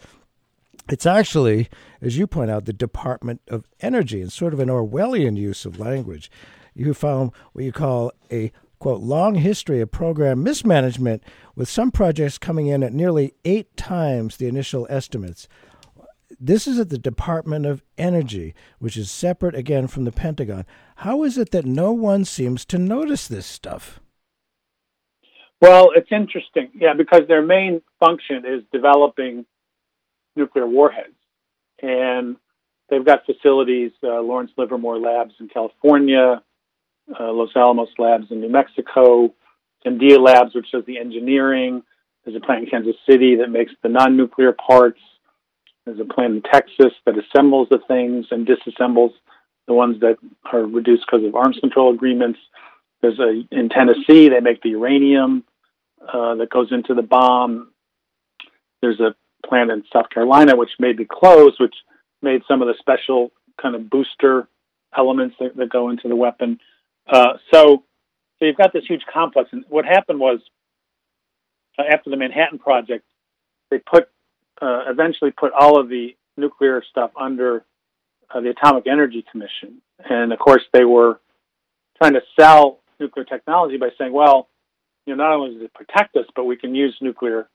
It's actually, as you point out, the Department of Energy, and sort of an Orwellian use of language. You found what you call a quote long history of program mismanagement, with some projects coming in at nearly eight times the initial estimates. This is at the Department of Energy, which is separate again from the Pentagon. How is it that no one seems to notice this stuff? Well, it's interesting, yeah, because their main function is developing nuclear warheads, and they've got facilities, uh, Lawrence Livermore Labs in California, uh, Los Alamos Labs in New Mexico, Sandia Labs, which does the engineering. There's a plant in Kansas City that makes the non-nuclear parts. There's a plant in Texas that assembles the things and disassembles the ones that are reduced because of arms control agreements. There's a in Tennessee they make the uranium uh, that goes into the bomb. There's a plant in South Carolina which may be closed, which made some of the special kind of booster elements that, that go into the weapon. Uh, so, so you've got this huge complex, and what happened was uh, after the Manhattan Project, they put uh, eventually put all of the nuclear stuff under uh, the Atomic Energy Commission, and of course they were trying to sell nuclear technology by saying, well, you know, not only does it protect us, but we can use nuclear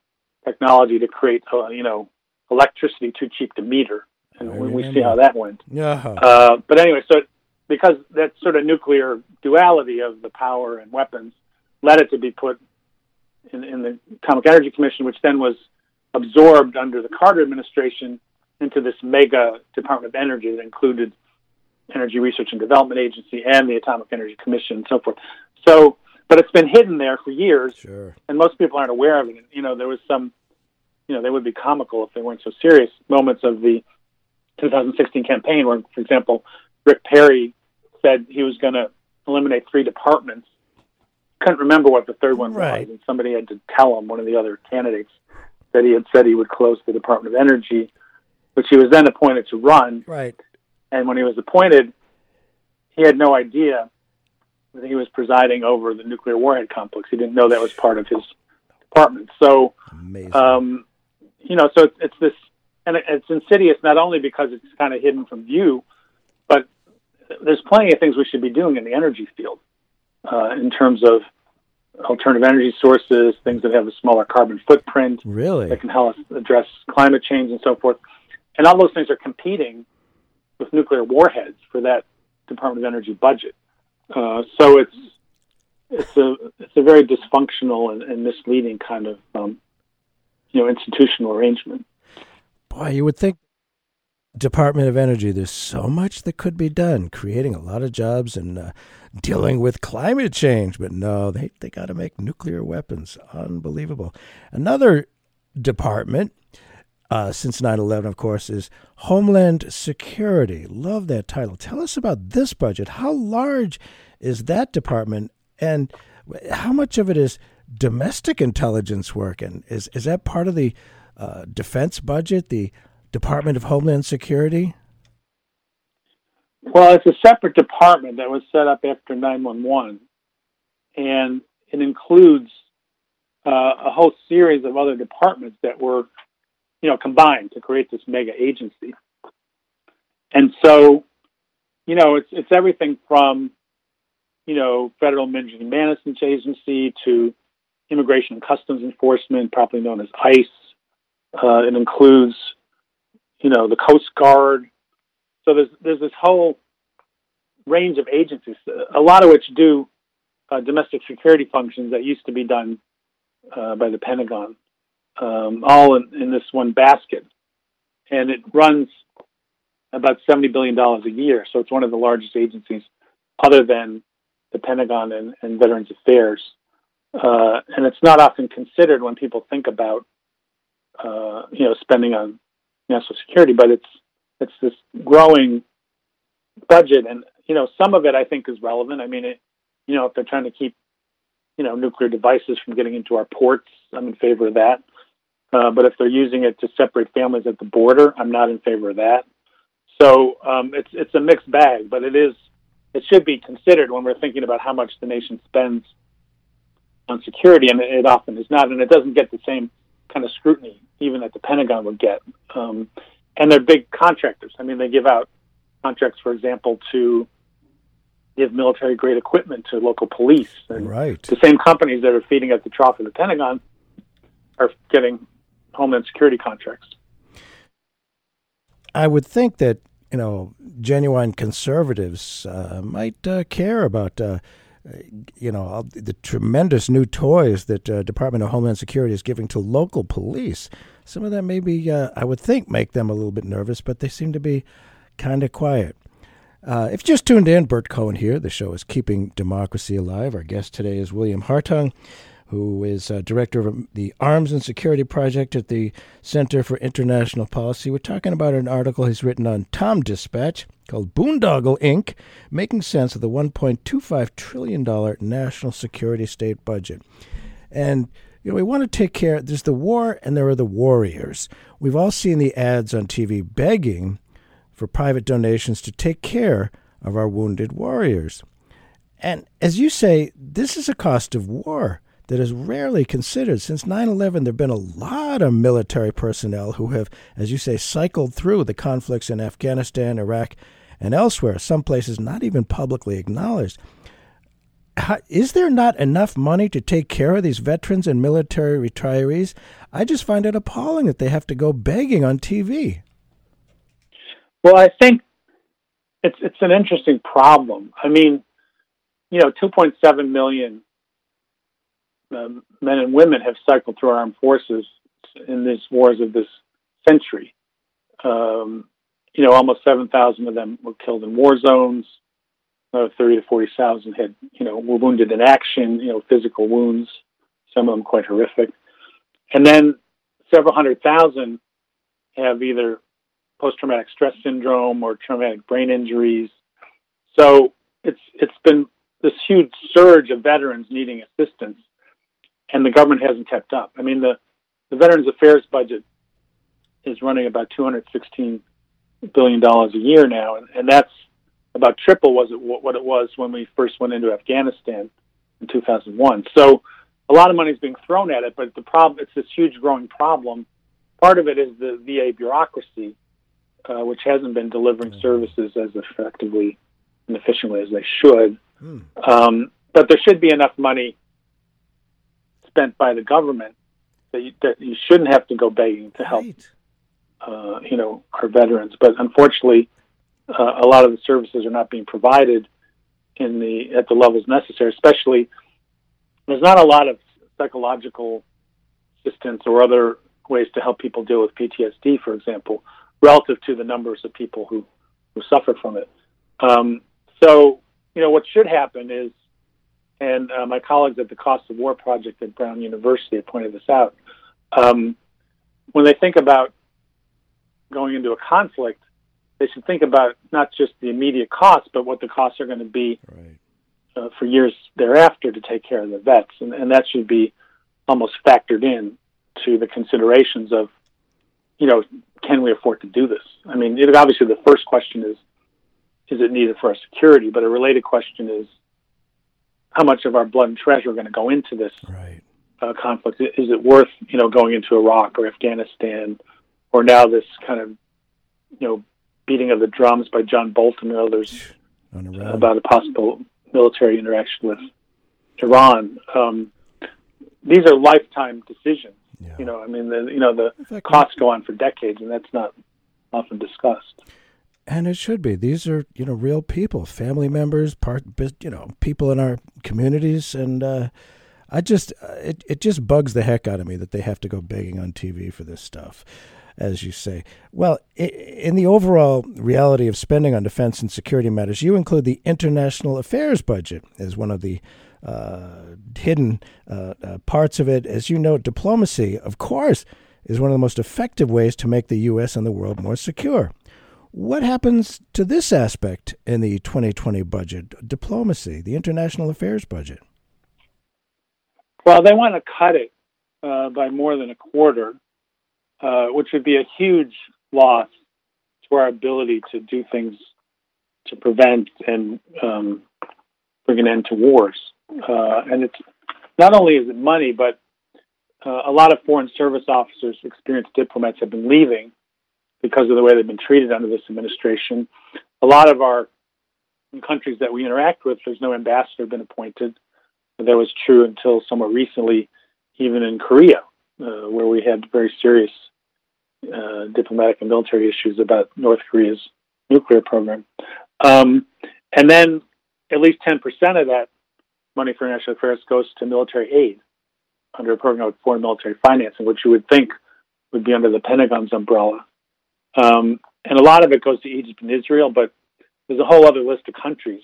technology to create, uh, you know, electricity too cheap to meter, and we, we see how that went. Yeah. Uh, but anyway, so because that sort of nuclear duality of the power and weapons led it to be put in, in the Atomic Energy Commission, which then was absorbed under the Carter administration into this mega Department of Energy that included Energy Research and Development Agency and the Atomic Energy Commission and so forth. So, but it's been hidden there for years, sure. and most people aren't aware of it. You know, there was some, you know, they would be comical if they weren't so serious moments of the 2016 campaign, where, for example, Rick Perry said he was going to eliminate three departments. Couldn't remember what the third one Right. was, and somebody had to tell him, one of the other candidates, that he had said he would close the Department of Energy, which he was then appointed to run. Right. And when he was appointed, he had no idea that he was presiding over the nuclear warhead complex. He didn't know that was part of his department. So, Amazing. um, you know, so it's, it's this, and it's insidious not only because it's kind of hidden from view, but there's plenty of things we should be doing in the energy field uh, in terms of alternative energy sources, things that have a smaller carbon footprint really? that can help us address climate change and so forth. And all those things are competing with nuclear warheads for that Department of Energy budget. Uh, so it's it's a it's a very dysfunctional and, and misleading kind of um, you know institutional arrangement. Boy, you would think Department of Energy, there's so much that could be done, creating a lot of jobs and uh, dealing with climate change. But no, they, they got to make nuclear weapons. Unbelievable. Another department, uh, since 9 11, of course, is Homeland Security. Love that title. Tell us about this budget. How large is that department? And how much of it is domestic intelligence work? And is, is that part of the uh, defense budget, the Department of Homeland Security? Well, it's a separate department that was set up after 911, and it includes uh, a whole series of other departments that were, you know, combined to create this mega agency. And so, you know, it's it's everything from, you know, Federal Emergency Management Agency to Immigration and Customs Enforcement, properly known as ICE. Uh, it includes, you know, the Coast Guard. So there's there's this whole range of agencies, a lot of which do uh, domestic security functions that used to be done uh, by the Pentagon, um, all in, in this one basket, and it runs about seventy billion dollars a year. So it's one of the largest agencies, other than the Pentagon and, and Veterans Affairs. Uh, and it's not often considered when people think about, uh, you know, spending on national security, but it's it's this growing budget, and you know, some of it I think is relevant. I mean, it, you know, if they're trying to keep, you know, nuclear devices from getting into our ports, I'm in favor of that. Uh, but if they're using it to separate families at the border, I'm not in favor of that. So um, it's it's a mixed bag, but it is it should be considered when we're thinking about how much the nation spends on security, and it, it often is not, and it doesn't get the same kind of scrutiny even that the Pentagon would get. Um, and they're big contractors. I mean, they give out contracts, for example, to give military grade equipment to local police. And Right. the same companies that are feeding at the trough of the Pentagon are getting Homeland Security contracts. I would think that you know genuine conservatives uh, might uh, care about uh, you know the tremendous new toys that uh, Department of Homeland Security is giving to local police. Some of that maybe uh, I would think make them a little bit nervous, but they seem to be kind of quiet. Uh, if you just tuned in, Burt Cohen here. The show is Keeping Democracy Alive. Our guest today is William Hartung, who is uh, director of the Arms and Security Project at the Center for International Policy. We're talking about an article he's written on TomDispatch called Boondoggle Inc., making sense of the $1.25 trillion national security state budget. And you know, we want to take care. There's the war, and there are the warriors. We've all seen the ads on TV begging for private donations to take care of our wounded warriors. And as you say, this is a cost of war that is rarely considered. Since 9 11, there have been a lot of military personnel who have, as you say, cycled through the conflicts in Afghanistan, Iraq, and elsewhere, some places not even publicly acknowledged. How, is there not enough money to take care of these veterans and military retirees? I just find it appalling that they have to go begging on TV. Well, I think it's it's an interesting problem. I mean, you know, 2.7 million um, men and women have cycled through our armed forces in these wars of this century. Um, you know, almost 7,000 of them were killed in war zones. Uh, 30 to 40,000 had, you know, were wounded in action, you know, physical wounds, some of them quite horrific. And then several hundred thousand have either post traumatic stress syndrome or traumatic brain injuries. So it's it's been this huge surge of veterans needing assistance and the government hasn't kept up. I mean, the, the Veterans Affairs budget is running about 216 billion dollars a year now, and, and that's about triple was it what it was when we first went into Afghanistan in 2001. So a lot of money is being thrown at it, but the problem it's this huge growing problem. Part of it is the VA bureaucracy, uh, which hasn't been delivering services as effectively and efficiently as they should. Hmm. Um, but there should be enough money spent by the government that you, that you shouldn't have to go begging to help, right. uh, you know, our veterans. But unfortunately, uh, a lot of the services are not being provided in the at the levels necessary. Especially, there's not a lot of psychological assistance or other ways to help people deal with PTSD, for example, relative to the numbers of people who who suffer from it. Um, so, you know, what should happen is and uh, my colleagues at the Cost of War Project at Brown University have pointed this out. Um, when they think about going into a conflict, they should think about not just the immediate costs, but what the costs are going to be right. uh, for years thereafter to take care of the vets, and, and that should be almost factored in to the considerations of, you know, can we afford to do this? I mean, it, obviously the first question is, is it needed for our security? But a related question is, how much of our blood and treasure are going to go into this right. uh, conflict? Is it worth you know going into Iraq or Afghanistan, or now this kind of you know beating of the drums by John Bolton and others about a possible military interaction with Iran? Um, these are lifetime decisions. Yeah. You know, I mean, the, you know, the costs go on for decades, and that's not often discussed and it should be. These are you know real people, family members, part you know people in our communities, and uh, I just uh, it it just bugs the heck out of me that they have to go begging on TV for this stuff, as you say. Well, in the overall reality of spending on defense and security matters, you include the international affairs budget as one of the uh, hidden uh, uh, parts of it. As you know, diplomacy, of course, is one of the most effective ways to make the U.S. and the world more secure. What happens to this aspect in the 2020 budget, diplomacy, the international affairs budget? Well, they want to cut it uh, by more than a quarter, uh, which would be a huge loss to our ability to do things to prevent and um, bring an end to wars. Uh, and it's not only is it money, but uh, a lot of foreign service officers, experienced diplomats, have been leaving because of the way they've been treated under this administration. A lot of our countries that we interact with, there's no ambassador been appointed. That was true until somewhat recently, even in Korea, uh, where we had very serious uh, diplomatic and military issues about North Korea's nuclear program. Um, and then at least 10% of that money for international affairs goes to military aid under a program of foreign military financing, which you would think would be under the Pentagon's umbrella. Um, and a lot of it goes to Egypt and Israel, but there's a whole other list of countries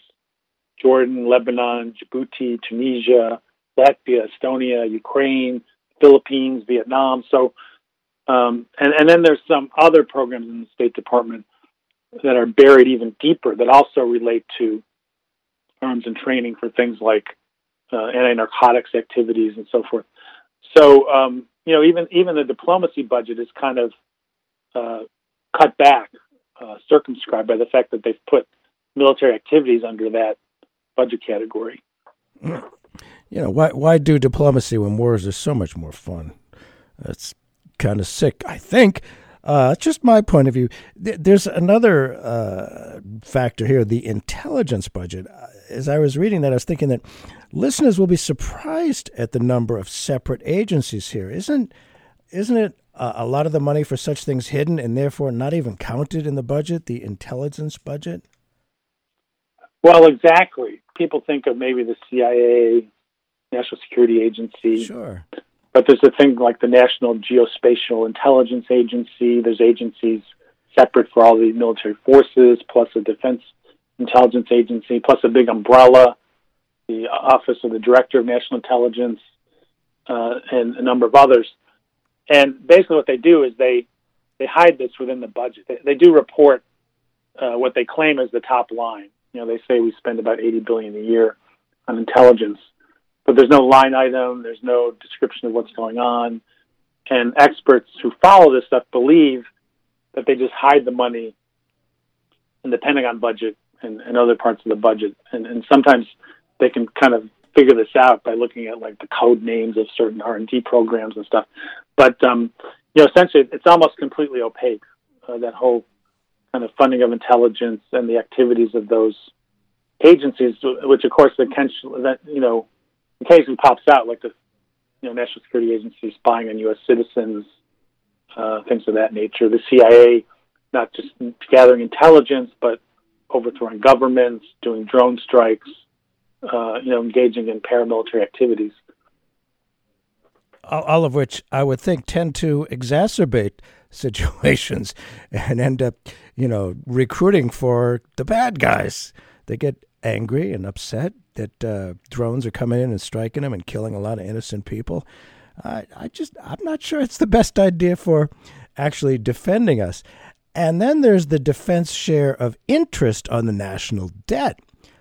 Jordan, Lebanon, Djibouti, Tunisia, Latvia, Estonia, Ukraine, Philippines, Vietnam. So, um, and, and then there's some other programs in the State Department that are buried even deeper that also relate to arms and training for things like uh, anti-narcotics activities and so forth. So, um, you know, even even the diplomacy budget is kind of uh, cut back, uh, circumscribed by the fact that they've put military activities under that budget category. You know, why why do diplomacy when wars are so much more fun? That's kind of sick, I think. Uh, just my point of view. There's another uh, factor here: the intelligence budget. Uh, as I was reading that, I was thinking that listeners will be surprised at the number of separate agencies here. Isn't isn't it uh, a lot of the money for such things hidden and therefore not even counted in the budget, the intelligence budget? Well, exactly. People think of maybe the CIA, National Security Agency. Sure. But there's a thing like the National Geospatial Intelligence Agency. There's agencies separate for all the military forces, plus a Defense Intelligence Agency, plus a big umbrella, the Office of the Director of National Intelligence, uh, and a number of others. And basically, what they do is they they hide this within the budget. They, they do report uh, what they claim is the top line. You know, they say we spend about 80 billion a year on intelligence, but there's no line item, there's no description of what's going on, and experts who follow this stuff believe that they just hide the money in the Pentagon budget and, and other parts of the budget, and, and sometimes they can kind of figure this out by looking at like the code names of certain R and D programs and stuff. But um, you know, essentially, it's almost completely opaque. Uh, that whole kind of funding of intelligence and the activities of those agencies, which of course, the that you know, occasionally pops out, like the you know National Security Agency spying on U.S. citizens, uh, things of that nature. The CIA, not just gathering intelligence, but overthrowing governments, doing drone strikes, uh, you know, engaging in paramilitary activities. All of which I would think tend to exacerbate situations and end up, you know, recruiting for the bad guys. They get angry and upset that uh, drones are coming in and striking them and killing a lot of innocent people. I, I just, I'm not sure it's the best idea for actually defending us. And then there's the defense share of interest on the national debt.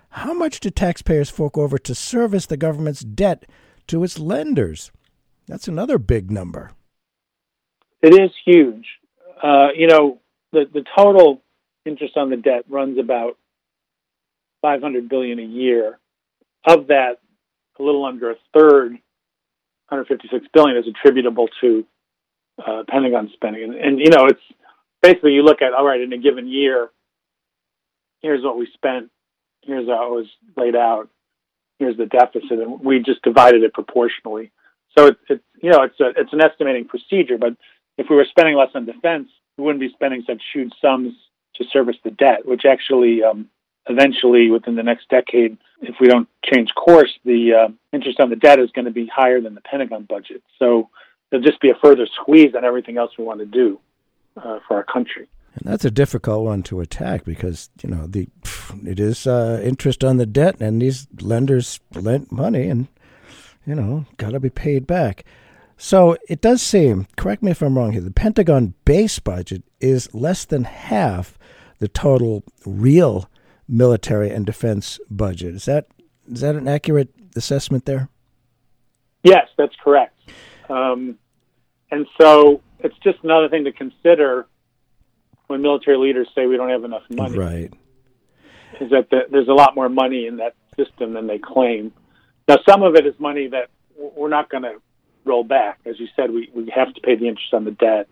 How much do taxpayers fork over to service the government's debt to its lenders? That's another big number. It is huge. Uh, you know, the, the total interest on the debt runs about 500 billion a year. Of that, a little under a third, 156 billion, is attributable to uh, Pentagon spending. And, and, you know, it's basically you look at, all right, in a given year, here's what we spent here's how it was laid out, here's the deficit, and we just divided it proportionally. So it's, it's you know it's a, it's an estimating procedure, but if we were spending less on defense, we wouldn't be spending such huge sums to service the debt, which actually um, eventually within the next decade, if we don't change course, the uh, interest on the debt is going to be higher than the Pentagon budget. So there'll just be a further squeeze on everything else we want to do uh, for our country. And that's a difficult one to attack because you know the it is uh, interest on the debt, and these lenders lent money, and you know got to be paid back. So it does seem. Correct me if I'm wrong here. The Pentagon base budget is less than half the total real military and defense budget. Is that is that an accurate assessment there? Yes, that's correct. Um, and so it's just another thing to consider when military leaders say we don't have enough money. Right. Is that the, there's a lot more money in that system than they claim. Now, some of it is money that we're not going to roll back. As you said, we, we have to pay the interest on the debt.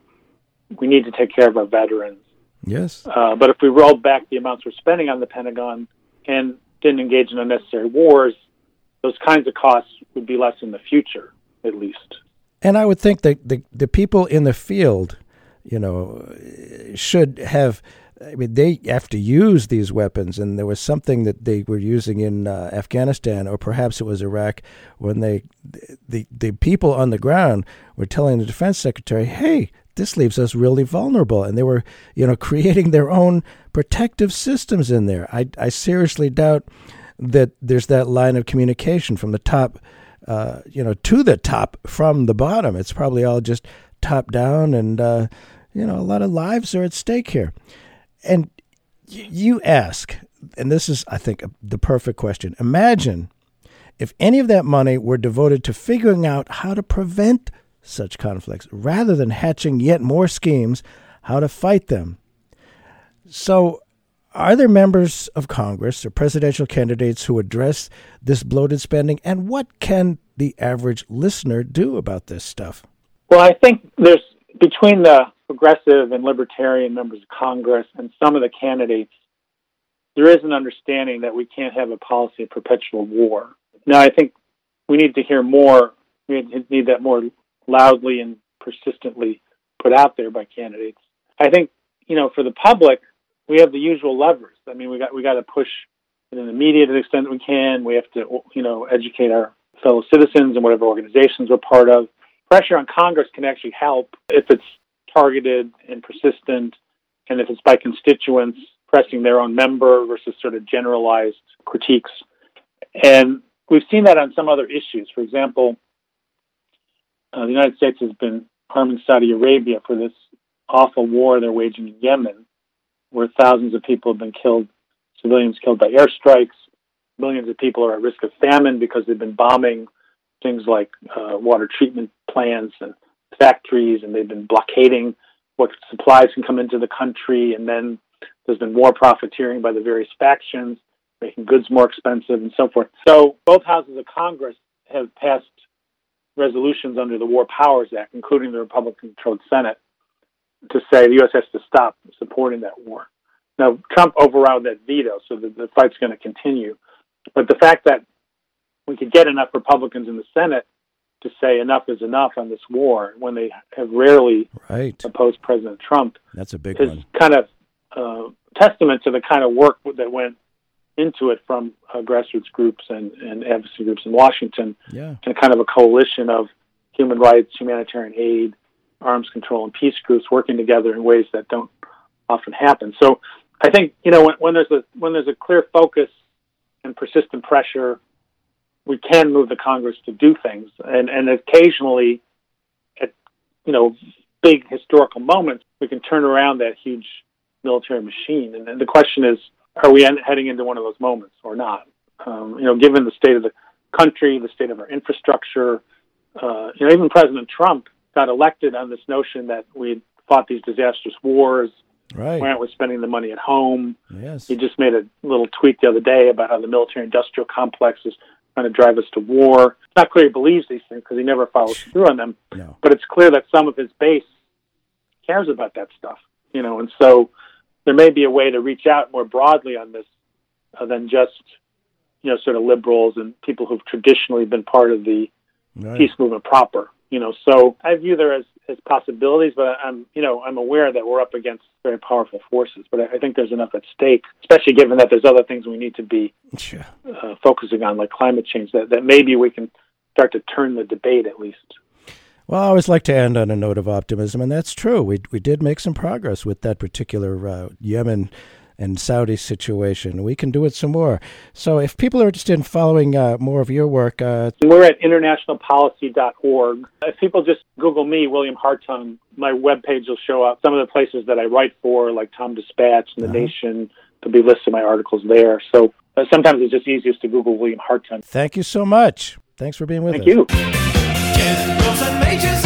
We need to take care of our veterans. Yes. Uh, but if we rolled back the amounts we're spending on the Pentagon and didn't engage in unnecessary wars, those kinds of costs would be less in the future, at least. And I would think that the, the people in the field you know, should have. I mean, they have to use these weapons, and there was something that they were using in uh, Afghanistan, or perhaps it was Iraq, when they, the the people on the ground were telling the defense secretary, "Hey, this leaves us really vulnerable," and they were, you know, creating their own protective systems in there. I I seriously doubt that there's that line of communication from the top, uh, you know, to the top from the bottom. It's probably all just top down, and uh, you know, a lot of lives are at stake here. And you ask, and this is, I think, the perfect question. Imagine if any of that money were devoted to figuring out how to prevent such conflicts rather than hatching yet more schemes how to fight them. So, are there members of Congress or presidential candidates who address this bloated spending? And what can the average listener do about this stuff? Well, I think there's between the progressive and libertarian members of Congress and some of the candidates, there is an understanding that we can't have a policy of perpetual war. Now, I think we need to hear more, we need that more loudly and persistently put out there by candidates. I think, you know, for the public, we have the usual levers. I mean, we got we got to push in the media to the extent we can. We have to, you know, educate our fellow citizens and whatever organizations we're part of. Pressure on Congress can actually help if it's targeted and persistent, and if it's by constituents pressing their own member versus sort of generalized critiques. And we've seen that on some other issues. For example, uh, the United States has been harming Saudi Arabia for this awful war they're waging in Yemen where thousands of people have been killed, civilians killed by airstrikes. Millions of people are at risk of famine because they've been bombing things like uh, water treatment plants and factories, and they've been blockading what supplies can come into the country. And then there's been war profiteering by the various factions, making goods more expensive and so forth. So both houses of Congress have passed resolutions under the War Powers Act, including the Republican controlled Senate, to say the U.S. has to stop supporting that war. Now, Trump overrode that veto, so the, the fight's going to continue. But the fact that we could get enough Republicans in the Senate to say enough is enough on this war when they have rarely right. opposed President Trump. That's a big is one. kind of uh, testament to the kind of work that went into it from uh, grassroots groups and, and advocacy groups in Washington, yeah. and kind of a coalition of human rights, humanitarian aid, arms control and peace groups working together in ways that don't often happen. So I think you know when, when there's a when there's a clear focus and persistent pressure, we can move the Congress to do things, and and occasionally, at you know big historical moments, we can turn around that huge military machine. And, and the question is, are we en- heading into one of those moments or not? Um, you know, given the state of the country, the state of our infrastructure, uh, you know, even President Trump got elected on this notion that we fought these disastrous wars. Right. Aren't we spending the money at home? Yes. He just made a little tweet the other day about how the military industrial complex is trying to drive us to war. It's not clear he believes these things because he never follows through on them. No. But it's clear that some of his base cares about that stuff, you know, and so there may be a way to reach out more broadly on this uh, than just, you know, sort of liberals and people who've traditionally been part of the right. peace movement proper you know so i view there as as possibilities but i'm you know i'm aware that we're up against very powerful forces but i, I think there's enough at stake especially given that there's other things we need to be Sure. uh, focusing on like climate change that, that maybe we can start to turn the debate at least Well, I always like to end on a note of optimism, and that's true. We we did make some progress with that particular uh, Yemen and Saudi situation. We can do it some more. So, if people are interested in following uh, more of your work, uh, we're at internationalpolicy.org if people just google me william hartung my webpage will show up some of the places that i write for like tom dispatch and the Uh-huh. nation there'll be lists of my articles there so uh, sometimes it's just easiest to google william hartung thank you so much. Thanks for being with thank us. Thank you Generals and majors